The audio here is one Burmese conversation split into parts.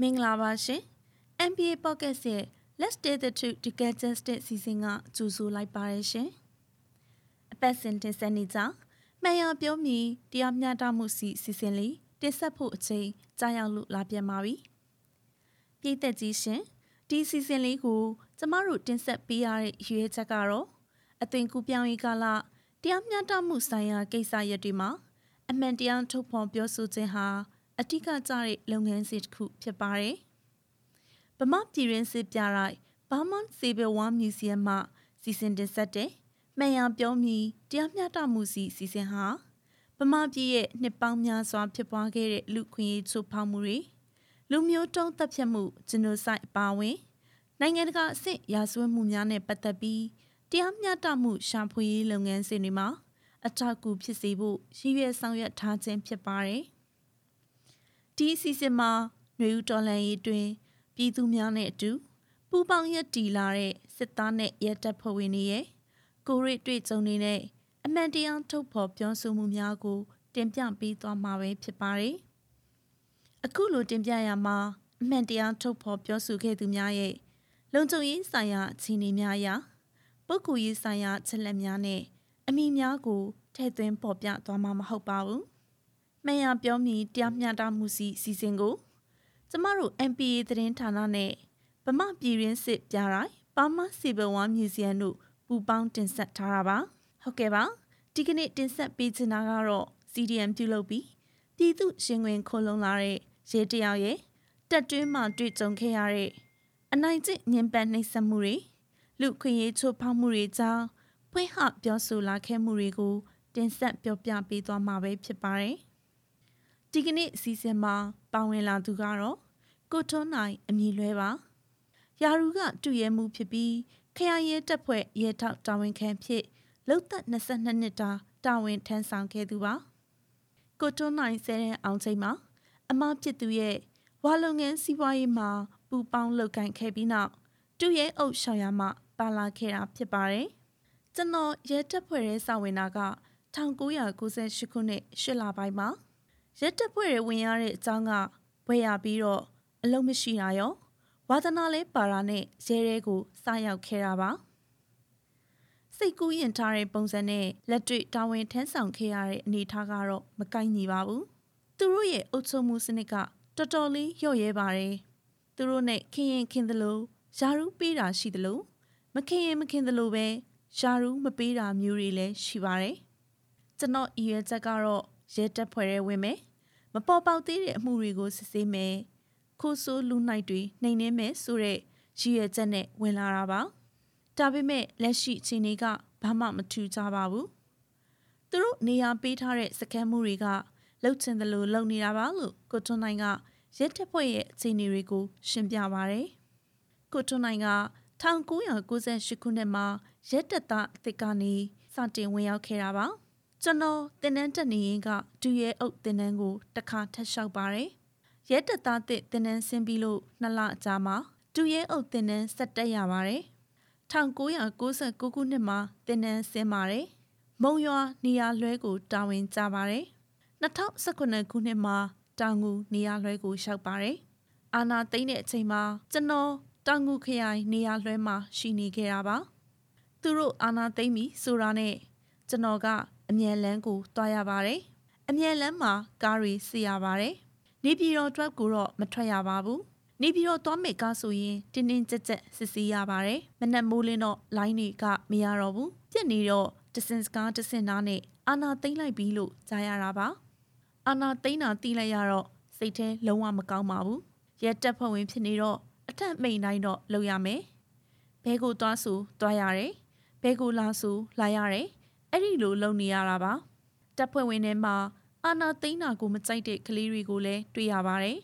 မင်္ဂလာပါရှင် NBA Pocket ရဲ့ Let's Stay the Truth to Get Justice စီစဉ်ကကြိုဆိုလိုက်ပါရရှင်အပတ်စဉ်တင်ဆက်နေကြမှန်ရပြောမီတရားမျှတမှုစီစီစဉ်လေးတင်ဆက်ဖို့အချိန်ကြာရောက်လို့လာပြန်ပါပြီပြည်သက်ကြီးရှင်ဒီစီစဉ်လေးကိုကျမတို့တင်ဆက်ပေးရတဲ့ရွေးချက်ကတော့အသွင်ကူပြောင်းရေးကာလတရားမျှတမှုဆိုင်ရာကိစ္စရပ်တွေမှာအမှန်တရားထုတ်ဖော်ပြောဆိုခြင်းဟာ အထူးကကြတဲ့လုပ်ငန်းစဉ်တစ်ခုဖြစ်ပါတယ်။ဗမာပြည်ရင်းစစ်ပြရိုက် Vermont Civil War Museum မှစီစဉ်တင်ဆက်တဲ့မှန်ရပြောမီတရားမျှတမှုစီစီစဉ်ဟာဗမာပြည်ရဲ့နှစ်ပေါင်းများစွာဖြစ်ပွားခဲ့တဲ့လူခွင့်ရေးချိုးဖောက်မှုတွေလူမျိုးတုံးတပ်ဖြတ်မှုဂျီနိုဆိုက်အပါအဝင်နိုင်ငံတကာအဆင့်ရာဇဝတ်မှုများနဲ့ပတ်သက်ပြီးတရားမျှတမှုရှာဖွေရေးလုပ်ငန်းစဉ်တွေမှာအထောက်အကူဖြစ်စေဖို့ရည်ရွယ်ဆောင်ရွက်ထားခြင်းဖြစ်ပါတယ်။ ဒီအစီအစဉ်မှာຫນွေဦးတော်လန်ရေးတွင်ပြည်သူများနဲ့အတူပူးပေါင်းရက်တီလာတဲ့စစ်သားနဲ့ရဲတပ်ဖွဲ့ဝင်တွေရဲ့ကိုရိတွေ့ကြုံနေတဲ့အမှန်တရားထုတ်ဖော်ပြောဆိုမှုများကို တင်ပြပေးသွားမှာပဲဖြစ်ပါတယ်။အခုလိုတင်ပြရမှာအမှန်တရားထုတ်ဖော်ပြောဆိုခဲ့သူများရဲ့လုံခြုံရေးဆိုင်ရာအခြေအနေများအရပုဂ္ဂိုလ်ရေးဆိုင်ရာချက်လက်များနဲ့အမိများကိုထည့်သွင်းပေါ်ပြသွားမှာမဟုတ်ပါဘူး။ မှန်ရပြောမီတရားမျှတမှုစီစီစဉ်ကိုကျမတို့ MPA သတင်းဌာနနဲ့ဗမာပြည်ရင်းစစ်ပြတိုင်းပါမစီဘဝမ်မြူဇီယံတို့ပူပေါင်းတင်ဆက်ထားတာပါ။ဟုတ်ကဲ့ပါ။ဒီကနေ့တင်ဆက်ပေးချင်တာကတော့ CDM ပြုလုပ်ပြီးပြည်သူရှင်ဝင်ခိုးလုံလာတဲ့ရဲတယောက်ရဲ့တက်တွင်းမှတွေ့ကြုံခဲ့ရတဲ့အနိုင်ကျင့်ညင်ပန်းနှိပ်စက်မှုတွေလူခွင့်ရေးချိုးဖောက်မှုတွေကြောင့်ဖွင့်ဟပြောဆိုလာခဲ့မှုတွေကိုတင်ဆက်ပြောပြပေးသွားမှာပဲဖြစ်ပါတယ်။ ဒီကနေ့အစီအစဉ်မှာပါဝင်လာသူကတော့ကိုထွန်းနိုင်အမည်လွဲပါ။ယာရူကတူရဲမှုဖြစ်ပြီးခရိုင်ရဲတပ်ဖွဲ့ရဲထောက်တာဝန်ခံဖြစ်လုံသက်22နှစ်တာတာဝန်ထမ်းဆောင်ခဲ့သူပါ။ကိုထွန်းနိုင်ဆဲတဲ့အောင်ချိန်မှာအမဖြစ်သူရဲ့ဝါလုံငန်းစီးပွားရေးမှာပူပေါင်းလုပ်ကိုင်ခဲ့ပြီးနောက်တူရဲအုပ်ရှောင်ရမှပါလာခဲ့တာဖြစ်ပါတယ်။ကျွန်တော်ရဲတပ်ဖွဲ့ရဲစာဝင်တာက1998ခုနှစ်၈လပိုင်းမှာ ရဲတပ်ဖွဲ့ရဲဝင်ရတဲ့အကြောင်းကဘွဲရပြီးတော့အလုံးမရှိတာရောဝါသနာလဲပါရာနဲ့ရဲရဲကိုစရောက်ခဲ့တာပါစိတ်ကူးရင်ထားတဲ့ပုံစံနဲ့လက်တွေ့တာဝန်ထမ်းဆောင်ခဲ့ရတဲ့အနေအထားကတော့မကိုက်ညီပါဘူးသူတို့ရဲ့အုပ်ချုပ်မှုစနစ်ကတော်တော်လေးလျော့ရဲပါတယ်သူတို့နဲ့ခင်ရင်ခင်သလိုယာရုပေးတာရှိသလိုမခင်ရင်မခင်သလိုပဲယာရုမပေးတာမျိုးတွေလည်းရှိပါတယ်ကျွန်တော်အရွယ်ချက်ကတော့ ရဲတပ်ဖွဲ့ရဲဝင်မယ်မပေါ်ပေါက်သေးတဲ့အမှုတွေကိုစစ်ဆေးမယ်ခိုးဆိုးလူနိုင်တွေနှိမ်နှင်းမယ်ဆိုတဲ့ရည်ရွယ်ချက်နဲ့ဝင်လာတာပါဒါပေမဲ့လက်ရှိအခြေအနေကဘာမှမထူးကြပါဘူးသူတို့နေရာပေးထားတဲ့စကမ်းမှုတွေကလှုပ်ချင်တယ်လို့လုပ်နေတာပါလို့ကိုထွန်းနိုင်ကရဲတပ်ဖွဲ့ရဲ့အခြေအနေတွေကို ရှင်းပြပါရယ်ကိုထွန်းနိုင်က1998ခုနှစ်မှာရဲတပ်သားအသစ်ကနေစတင်ဝင်ရောက်ခဲ့တာပါ ကျွန်တော်တင်နန်းတက်နေရင်ကဒူရဲအုပ်တင်နန်းကိုတခါထပ်လျှောက်ပါတယ်ရဲတပ်သားသစ်တင်နန်းဆင်းပြီးလို့နှစ်လအကြာမှာဒူရဲအုပ်တင်နန်းဆက်တက်ရပါတယ်1999ခုနှစ်မှာတင်နန်းဆင်းပါတယ်မုံရွာနေရာလွဲကိုတာဝန်ကြပါတယ်2019ခုနှစ်မှာတောင်ငူနေရာလွဲကိုရောက်ပါတယ်အာနာသိမ့်တဲ့အချိန်မှာကျွန်တော်တောင်ငူခရိုင်နေရာလွဲမှာရှိနေခဲ့တာပါသူတို့အာနာသိမ့်ပြီဆိုတာနဲ့ကျွန်တော်က အမြန်လန်းကိုတွားရပါတယ်အမြန်လန်းမှာကားတွေစီရပါတယ်နေပြည်တော်အတွက်ကိုတော့မထွက်ရပါဘူးနေပြည်တော်သွားမယ်ကားဆိုရင်တင်းတင်းကြပ်ကြပ်စစ်ဆေးရပါတယ်မနက်မိုးလင်းတော့လိုင်းတွေကမရတော့ဘူးပြက်နေတော့တစင်စကားတစင်နာနဲ့အာနာသိမ့်လိုက်ပြီလို့ကြားရတာပါအာနာသိမ့်တာတီးလိုက်ရတော့စိတ်ထဲလုံးဝမကောင်းပါဘူးရဲတက်ဖွဲ့ဝင်ဖြစ်နေတော့အထက်မိန်တိုင်းတော့လုပ်ရမယ်ဘဲကိုသွားဆိုသွားရတယ်ဘဲကိုလာဆိုလာရတယ် အဲ့ဒီလိုလုပ်နေရတာပါတပ်ဖွဲ့ဝင်တွေမှာအာနာသိန်းနာကိုမကြိုက်တဲ့ကလေးတွေကိုလည်းတွေ့ရပါတယ်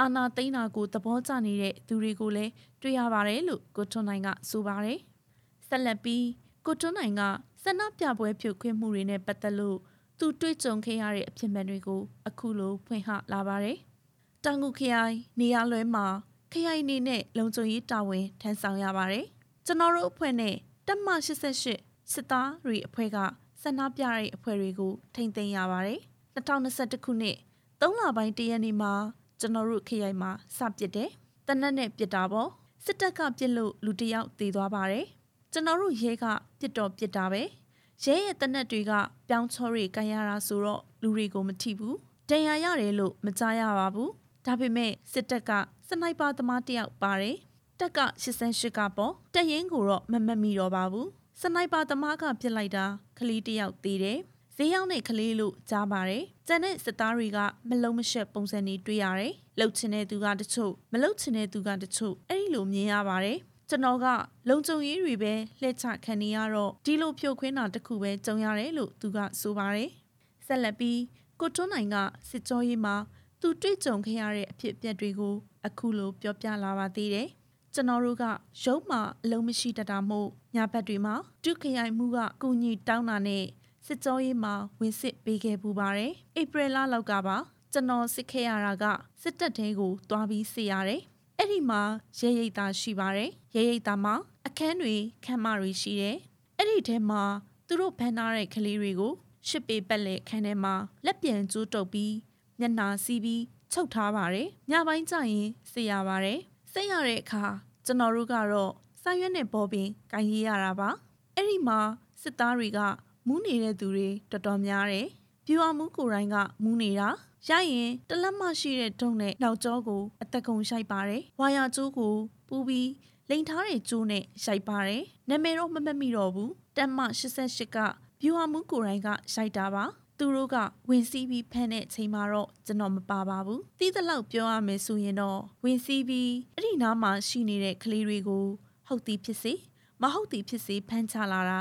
အာနာသိန်းနာကိုသဘောကျနေတဲ့သူတွေကိုလည်းတွေ့ရပါတယ်လို့ကိုထွန်းနိုင်ကဆိုပါတယ်ဆက်လက်ပြီးကိုထွန်းနိုင်ကဆန္ဒပြပွဲဖြုတ်ခွင်းမှုတွေနဲ့ပတ်သက်လို့သူတွေ့ကြုံခဲ့ရတဲ့အဖြစ်မှန်တွေကိုအခုလိုဖွင့်ဟလာပါတယ်တောင်ငူခရိုင်နေရာလွဲမှာခရိုင်နေနဲ့လုံခြုံရေးတာဝန်ထမ်းဆောင်ရပါတယ်ကျွန်တော်တို့အဖွဲ့နဲ့တက်မ88 စစ်သားတွေအဖွဲ့ကဆန္ဒပြတဲ့အဖွဲ့တွေကိုထိမ့်သိမ်းရပါတယ်။2021ခုနှစ်3လပိုင်းတရက်နေ့မှာဂျကျွန်တော်တို့ခရိုင်မှာစပစ်တယ်တနက်နဲ့ပစ်တာပေါ့စစ်တပ်ကပစ်လို့လူတစ်ယောက်သေသွားပါတယ်ကျွန်တော်တို့ရဲကပစ်တော့ပစ်တာပဲရဲရဲ့တနက်တွေကပြောင်းချောတွေကန်ရတာဆိုတော့လူတွေကိုမထိဘူးတန်ရာရတယ်လို့မကြားရပါဘူးဒါပေမဲ့စစ်တပ်ကစနိုက်ပါသမားတယောက်ပါတယ်တက်က88ကပေါ့တက်ရင်ကိုတော့မမတ်မိတော့ပါဘူး စနိုက်ပါသမားကပြစ်လိုက်တာကလေးတယောက်သေးတယ်ဈေးရောက်တဲ့ကလေးလို့ကြားပါတယ်။ကျန်တဲ့စစ်သားတွေကမလုံးမရှက်ပုံစံတွေတွေ့ရတယ်။လှုပ်ချင်တဲ့သူကတချို့မလှုပ်ချင်တဲ့သူကတချို့အဲ့ဒီလိုမြင်ရပါတယ်။ကျွန်တော်ကလုံခြုံရေးတွေပဲလှည့်ချခံနေရတော့ဒီလိုဖြိုခွင်းတာတခုပဲကြုံရတယ်လို့သူကဆိုပါတယ်။ဆက်လက်ပြီးကိုထွန်းနိုင်ကစစ်ကြောရေးမှာသူတွေ့ကြုံခဲ့ရတဲ့အဖြစ်အပျက်တွေကိုအခုလိုပြောပြလာပါသေးတယ်။ ကျွန်တော်တို့ကရုံးမှာအလုံးမရှိတတ်တာမို့ညဘက်တွေမှာဒုခရိုင်မှုကကုညီတောင်းတာနဲ့စစ်ကြောရေးမှာဝင်စစ်ပေးခဲ့ပူပါတယ်။ဧပြီလလောက်ကပါကျွန်တော်စစ်ခဲ့ရတာကစစ်တပ်ထဲကိုတွားပြီးစစ်ရတယ်။အဲ့ဒီမှာရဲရိတ်သားရှိပါတယ်။ရဲရိတ်သားမှာအခန်းတွေခန်းမတွေရှိတယ်။အဲ့ဒီထဲမှာသူတို့ဖမ်းထားတဲ့ကလေးတွေကိုရှစ်ပေပက်လက်ခန်းထဲမှာလက်ပြန်ကျိုးတုပ်ပြီးမျက်နှာစီးပြီးချုပ်ထားပါတယ်။ညပိုင်းကျရင်စစ်ရပါတယ်။ စစ်ရတဲ့အခါကျွန်တော်တို့ကတော့ဆိုင်းရွက်နဲ့ဘောပင်ကင်ရေးရတာပါ။အဲ့ဒီမှာစစ်သားတွေကမူးနေတဲ့သူတွေတော်တော်များတယ်။ပြူအောင်မူးကိုယ်တိုင်ကမူးနေတာရရင်တလက်မရှိတဲ့တုံးနဲ့နောက်ကျောကိုအသက်ကုန်ရှိုက်ပါတယ်။ဝါယာကျိုးကိုပူပြီးလိန်ထားတဲ့ကျိုးနဲ့ရိုက်ပါတယ်။နာမည်တော့မမတ်မိတော့ဘူး။တက်မ88ကပြူအောင်မူးကိုယ်တိုင်ကရိုက်တာပါ။ သူတို့ကဝင်စီးပြီးဖမ်းတဲ့ချိန်မှာတော့ကျွန်တော်မပါပါဘူး။တီးသလောက်ပြောရမယ်ဆိုရင်တော့ဝင်စီးပြီးအဲ့ဒီနားမှာရှိနေတဲ့ကလေးတွေကိုဟုတ်သည်ဖြစ်စေမဟုတ်သည်ဖြစ်စေဖမ်းချလာတာ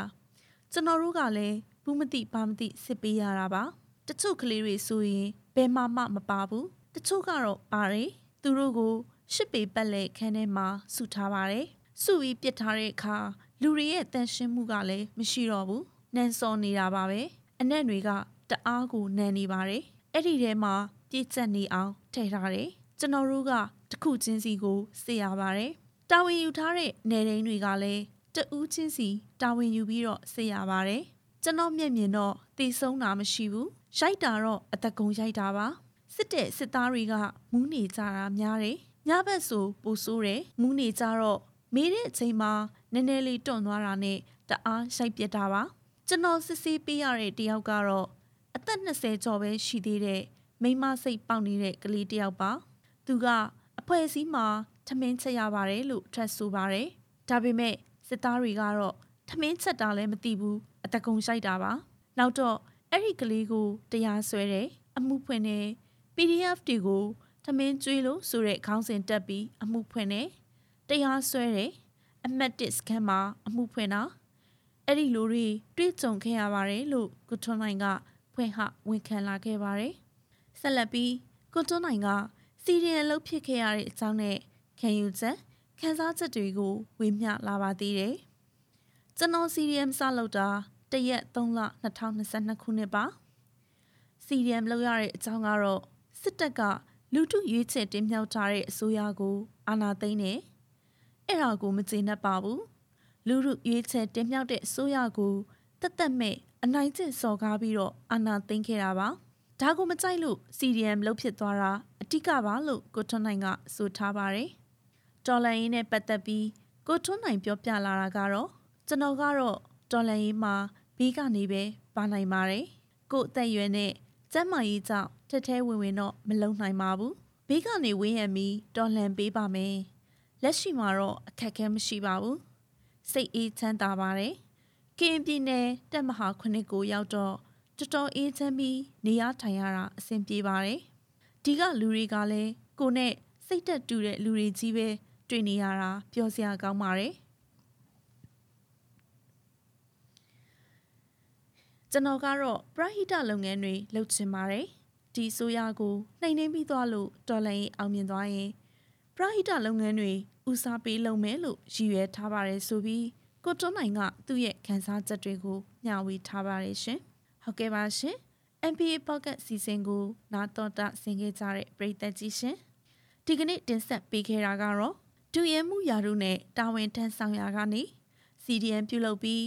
ကျွန်တော်တို့ကလည်းဘူးမသိဘာမသိစစ်ပေးရတာပါတချို့ကလေးတွေဆိုရင်ဘယ်မှမမပါဘူးတချို့ကတော့ပါတယ်သူတို့ကိုရှစ်ပေပတ်လက်ခန်းထဲမှာစုထားပါတယ်စုပြီးပစ်ထားတဲ့အခါလူတွေရဲ့တန်ရှင်းမှုကလည်းမရှိတော့ဘူးနန်စော်နေတာပါပဲအနက်တွေက တအားကိုနန်နေပါတယ်အဲ့ဒီထဲမှာပြည့်ကျက်နေအောင်ထည့်ထားတယ်ကျွန်တော်တို့ကတခုချင်းစီကိုစေရပါတယ်တာဝန်ယူထားတဲ့နယ်ရင်းတွေကလည်းတဦးချင်းစီတာဝန်ယူပြီးတော့ဆေးရပါတယ်ကျွန်တော်မျက်မြင်တော့တေဆုံးတာမရှိဘူးရိုက်တာတော့အသက်ကုန်ရိုက်တာပါစစ်တဲ့စစ်သားတွေကမူးနေကြတာများတယ်ညဘက်ဆိုပူဆိုးတယ်မူးနေကြတော့မေးတဲ့အချိန်မှာနည်းနည်းလေးတွန့်သွားတာနဲ့တအားရိုက်ပြစ်တာပါကျွန်တော်စစ်ဆေးပေးရတဲ့တယောက်ကတော့ အသက်20ကျော်ပဲရှိသေးတဲ့မိမစိတ်ပေါက်နေတဲ့ကလေးတယောက်ပါသူကအဖွဲစည်းမှာထမင်းချက်ရပါတယ်လို့ထပ်ဆိုပါတယ်ဒါပေမဲ့စစ်သားတွေကတော့ထမင်းချက်တာလည်းမသိဘူးအတကုံရှိုက်တာပါနောက်တော့အဲ့ဒီကလေးကိုတရားစွဲတယ်အမှုဖွင့်တယ် PDF တွေကိုထမင်းကျွေးလို့ဆိုတဲ့ခေါင်းစဉ်တက်ပြီးအမှုဖွင့်တယ်တရားစွဲတယ်အမတ်တစ်စကန်မှာအမှုဖွင့်တာအဲ့ဒီလူတွေတွေးကြုံခဲ့ရပါတယ်လို့ကိုထွန်းနိုင်က ဖွင့်ဟဝန်ခံလာခဲ့ပါတယ်ဆက်လက်ပြီးကိုထွန်းနိုင်ကစီရီယံလုတ်ဖြစ်ခဲ့ရတဲ့အကြောင်းနဲ့ခံယူချက်ခန်းစားချက်တွေကိုဝေမျှလာပါသေးတယ်။ကျွန်တော် CDM စလုပ်တာတရက်3လ2022ခုနှစ်ပါ CDM လုပ်ရတဲ့အကြောင်းကတော့စစ်တပ်ကလူထုရွေးချယ်တင်မြှောက်ထားတဲ့အစိုးရကိုအာဏာသိမ်းတယ်။အဲ့ဒါကိုမကျေနပ်ပါဘူး။လူထုရွေးချယ်တင်မြှောက်တဲ့အစိုးရကို တက်တက်မဲ့အနိုင်ကျင့်စော်ကားပြီးတော့အာဏာသိမ်းခဲ့တာပါ။ဒါကိုမကြိုက်လို့ CDM လုပ်ဖြစ်သွားတာအတိကပါလို့ကိုထွန်းနိုင်ကဆိုထားပါတယ်။တော်လန်ရေးနဲ့ပတ်သက်ပြီးကိုထွန်းနိုင်ပြောပြလာတာကတော့ကျွန်တော်ကတော့တော်လန်ရေးမှာဘေးကနေပဲပါနိုင်ပါတယ်ကိုအသက်ရွယ်နဲ့ကျမ်းမာရေးကြောင့်ထက်ထဲဝင်ဝင်တော့မလုံနိုင်ပါဘူးဘေးကနေဝင်းရံပြီးတော်လှန်ပေးပါမယ်လက်ရှိမှာတော့အခက်အခဲမရှိပါဘူးစိတ်အေးချမ်းသာပါတယ် ကင်းပြည်နယ်တက်မဟာခုနှစ်ကိုရောက်တော့တော်တော်အေးချမ်းပြီးနေရထိုင်ရတာအဆင်ပြေပါတယ်ဒီကလူတွေကလည်းကိုနဲ့စိတ်သက်တူတဲ့လူတွေကြီးပဲတွေ့နေရတာပျော်စရာကောင်းပါတယ်ကျွန်တော်ကတော့ပရဟိတလုပ်ငန်းတွေလုပ်ချင်ပါတယ်ဒီဆိုရကိုနှိမ်နှင်းပြီးသွားလို့တော်လိုင်းအောင်မြင်သွားရင်ပရဟိတလုပ်ငန်းတွေဦးစားပေးလုပ်မယ်လို့ရည်ရွယ်ထားပါတယ်ဆိုပြီး ကိုတွန်းနိုင်ကသူ့ရဲ့ခန်းစားချက်တွေကိုမျှဝေထားပါတယ်ရှင်ဟုတ်ကဲ့ပါရှင် MPA Pocket စီစဉ်ကိုနာတော်တာဆင်ခဲ့ကြတဲ့ပရိသတ်ကြီးရှင်ဒီကနေ့တင်ဆက်ပေးခဲ့တာကတော့ဒူရဲမှုယာတို့နဲ့တာဝန်ထမ်းဆောင်ရာကနေ CDN ပြုလုပ်ပြီး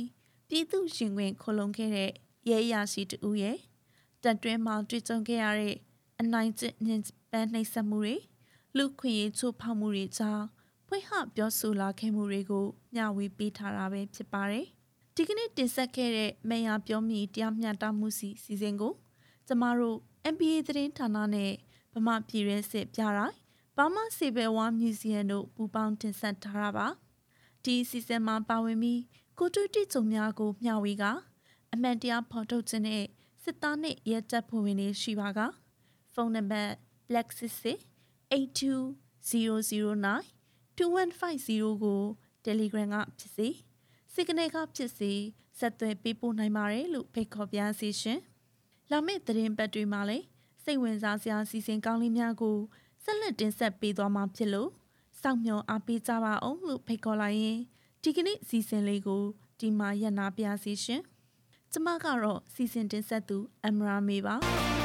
ပြည်သူရှင်ခွင်ခလုံခဲ့တဲ့ရဲရရှိတူရဲ့တက်တွဲမှာတွေ့ကြုံခဲ့ရတဲ့အနိုင်ကျင့်ညင်ပန်းနှိပ်စက်မှုတွေလူခွင့်ရေးချိုးဖောက်မှုတွေကြောင့် ဖွင့်ဟပြောဆိုလာခဲ့မှုတွေကိုမျှဝေပေးထားတာပဲဖြစ်ပါတယ်။ဒီကနေ့တင်ဆက်ခဲ့တဲ့မေယာပြောမိတရားမျှတမှုစီစီစဉ်ကိုကျမတို့ MBA သတင်းဌာနနဲ့ဗမာပြည်ရဲစစ်ပြတိုင်းဘာမစီဘယ်ဝါမြူဇီယံတို့ပူးပေါင်းတင်ဆက်ထားတာပါ။ဒီစီစဉ်မှာပါဝင်ပြီးကိုတွေ့တိကျုံများကိုမျှဝေကအမှန်တရားဖော်ထုတ်ခြင်းနဲ့စစ်သားနဲ့ရဲတပ်ဖွဲ့ဝင်တွေရှိပါကဖုန်းနံပါတ် black 66 82009 2150ကို Telegram ကဖြစ်စေစိတ်ကနေကဖြစ်စေဆက်သွယ်ပေးပို့နိုင်ပါတယ်လို့ဖိတ်ခေါ်ပြစီရှင်။လာမယ့်သတင်းပတ်တွေမှာလည်းစိတ်ဝင်စားစရာစီစဉ်ကောင်းလေးများကိုဆက်လက်တင်ဆက်ပေးသွားမှာဖြစ်လို့စောင့်မျှော်အားပေးကြပါအောင်လို့ဖိတ်ခေါ်လိုက်ရင်ဒီကနေ့စီစဉ်လေးကိုဒီမှာရနာပြစီရှင်။ကျမကတော့စီစဉ်တင်ဆက်သူအမရာမေပါ။